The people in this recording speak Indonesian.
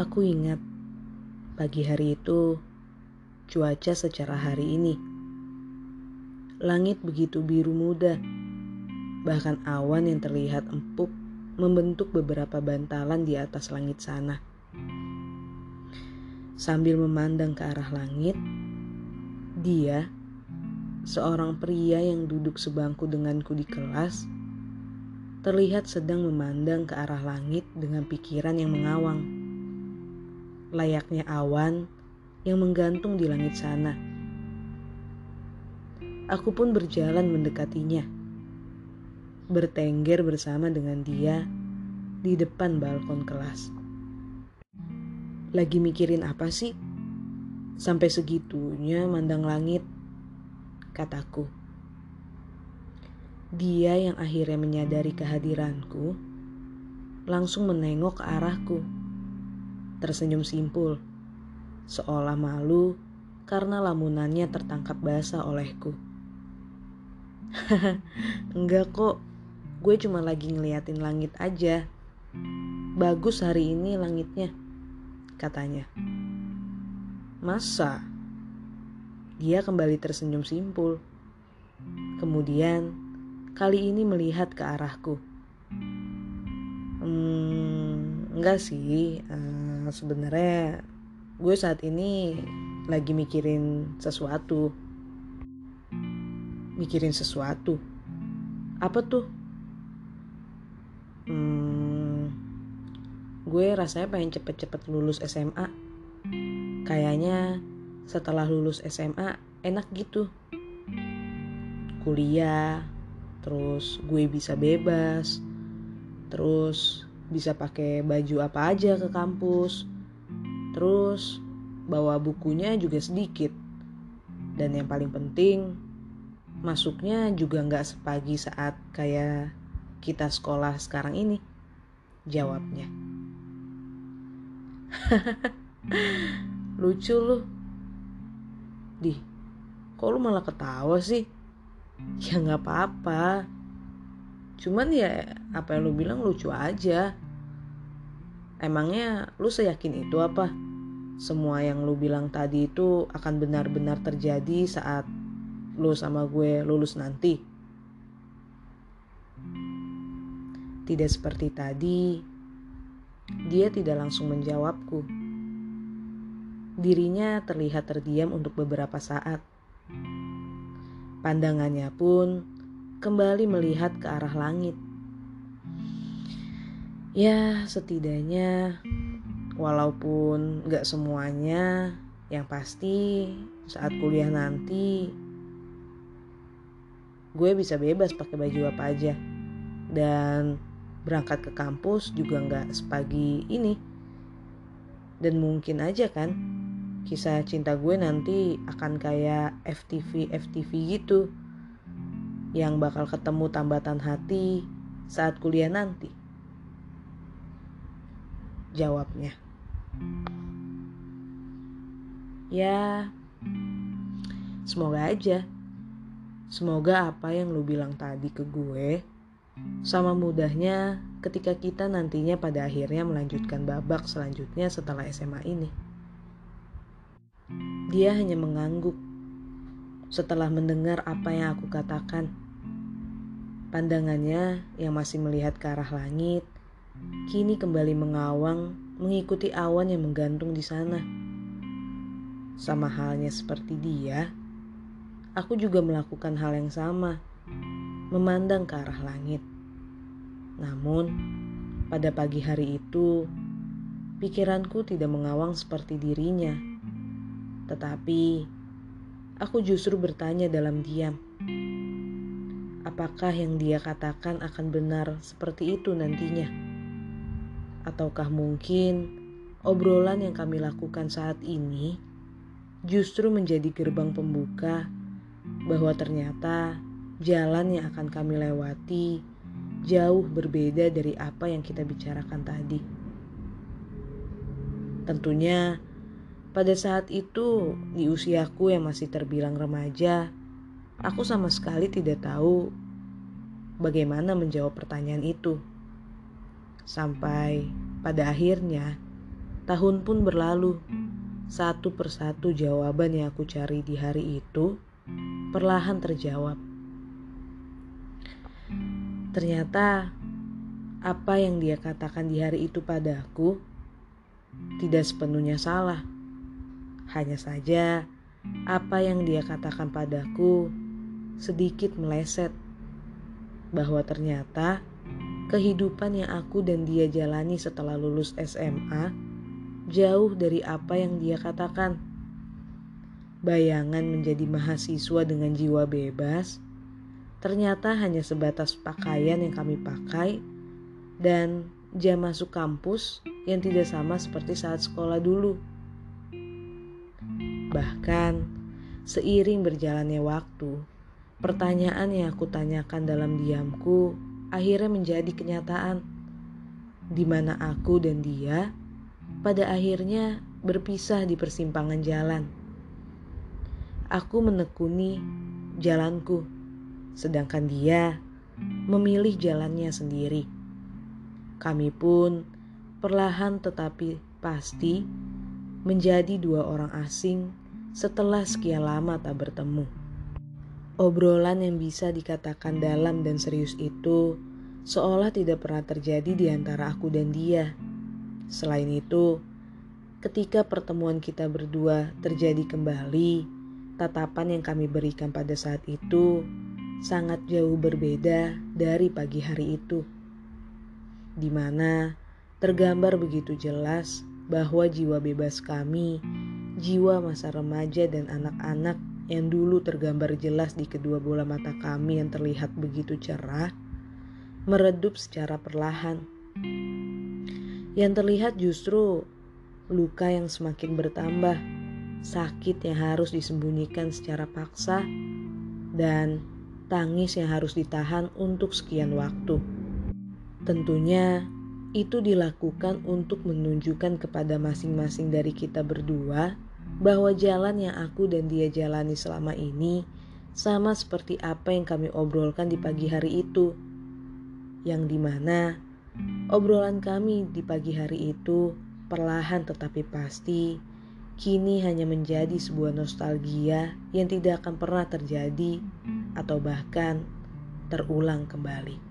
Aku ingat pagi hari itu cuaca secara hari ini. Langit begitu biru muda, bahkan awan yang terlihat empuk membentuk beberapa bantalan di atas langit sana. Sambil memandang ke arah langit, dia, seorang pria yang duduk sebangku denganku di kelas, terlihat sedang memandang ke arah langit dengan pikiran yang mengawang layaknya awan yang menggantung di langit sana. Aku pun berjalan mendekatinya, bertengger bersama dengan dia di depan balkon kelas. Lagi mikirin apa sih? Sampai segitunya mandang langit, kataku. Dia yang akhirnya menyadari kehadiranku langsung menengok ke arahku tersenyum simpul, seolah malu karena lamunannya tertangkap basah olehku. Enggak kok, gue cuma lagi ngeliatin langit aja. Bagus hari ini langitnya, katanya. Masa? Dia kembali tersenyum simpul. Kemudian, kali ini melihat ke arahku. Hmm, enggak sih, uh, sebenarnya gue saat ini lagi mikirin sesuatu. Mikirin sesuatu. Apa tuh? Hmm, gue rasanya pengen cepet-cepet lulus SMA kayaknya setelah lulus SMA enak gitu. Kuliah terus gue bisa bebas terus bisa pakai baju apa aja ke kampus. Terus bawa bukunya juga sedikit. Dan yang paling penting, masuknya juga nggak sepagi saat kayak kita sekolah sekarang ini. Jawabnya. Lucu lu. Di, kok lu malah ketawa sih? Ya nggak apa-apa cuman ya apa yang lu bilang lucu aja emangnya lu seyakin itu apa? Semua yang lu bilang tadi itu akan benar-benar terjadi saat lu sama gue lulus nanti. Tidak seperti tadi. Dia tidak langsung menjawabku. Dirinya terlihat terdiam untuk beberapa saat. Pandangannya pun kembali melihat ke arah langit. Ya, setidaknya walaupun gak semuanya, yang pasti saat kuliah nanti gue bisa bebas pakai baju apa aja. Dan berangkat ke kampus juga nggak sepagi ini. Dan mungkin aja kan kisah cinta gue nanti akan kayak FTV FTV gitu. Yang bakal ketemu tambatan hati saat kuliah nanti? Jawabnya. Ya, semoga aja. Semoga apa yang lu bilang tadi ke gue sama mudahnya ketika kita nantinya pada akhirnya melanjutkan babak selanjutnya setelah SMA ini. Dia hanya mengangguk setelah mendengar apa yang aku katakan. Pandangannya yang masih melihat ke arah langit, kini kembali mengawang mengikuti awan yang menggantung di sana. Sama halnya seperti dia, aku juga melakukan hal yang sama, memandang ke arah langit. Namun, pada pagi hari itu, pikiranku tidak mengawang seperti dirinya. Tetapi Aku justru bertanya dalam diam. Apakah yang dia katakan akan benar seperti itu nantinya? Ataukah mungkin obrolan yang kami lakukan saat ini justru menjadi gerbang pembuka bahwa ternyata jalan yang akan kami lewati jauh berbeda dari apa yang kita bicarakan tadi. Tentunya pada saat itu, di usiaku yang masih terbilang remaja, aku sama sekali tidak tahu bagaimana menjawab pertanyaan itu. Sampai pada akhirnya, Tahun pun berlalu. Satu persatu jawaban yang aku cari di hari itu perlahan terjawab. Ternyata apa yang dia katakan di hari itu padaku tidak sepenuhnya salah. Hanya saja apa yang dia katakan padaku sedikit meleset bahwa ternyata kehidupan yang aku dan dia jalani setelah lulus SMA jauh dari apa yang dia katakan. Bayangan menjadi mahasiswa dengan jiwa bebas ternyata hanya sebatas pakaian yang kami pakai dan jam masuk kampus yang tidak sama seperti saat sekolah dulu. Bahkan, seiring berjalannya waktu, pertanyaan yang aku tanyakan dalam diamku akhirnya menjadi kenyataan, di mana aku dan dia pada akhirnya berpisah di persimpangan jalan. Aku menekuni jalanku sedangkan dia memilih jalannya sendiri. Kami pun perlahan tetapi pasti menjadi dua orang asing setelah sekian lama tak bertemu. Obrolan yang bisa dikatakan dalam dan serius itu seolah tidak pernah terjadi di antara aku dan dia. Selain itu, ketika pertemuan kita berdua terjadi kembali, tatapan yang kami berikan pada saat itu sangat jauh berbeda dari pagi hari itu, di mana tergambar begitu jelas bahwa jiwa bebas kami, jiwa masa remaja dan anak-anak yang dulu tergambar jelas di kedua bola mata kami yang terlihat begitu cerah, meredup secara perlahan. Yang terlihat justru luka yang semakin bertambah, sakit yang harus disembunyikan secara paksa, dan tangis yang harus ditahan untuk sekian waktu. Tentunya itu dilakukan untuk menunjukkan kepada masing-masing dari kita berdua bahwa jalan yang aku dan dia jalani selama ini sama seperti apa yang kami obrolkan di pagi hari itu. Yang di mana obrolan kami di pagi hari itu perlahan tetapi pasti kini hanya menjadi sebuah nostalgia yang tidak akan pernah terjadi atau bahkan terulang kembali.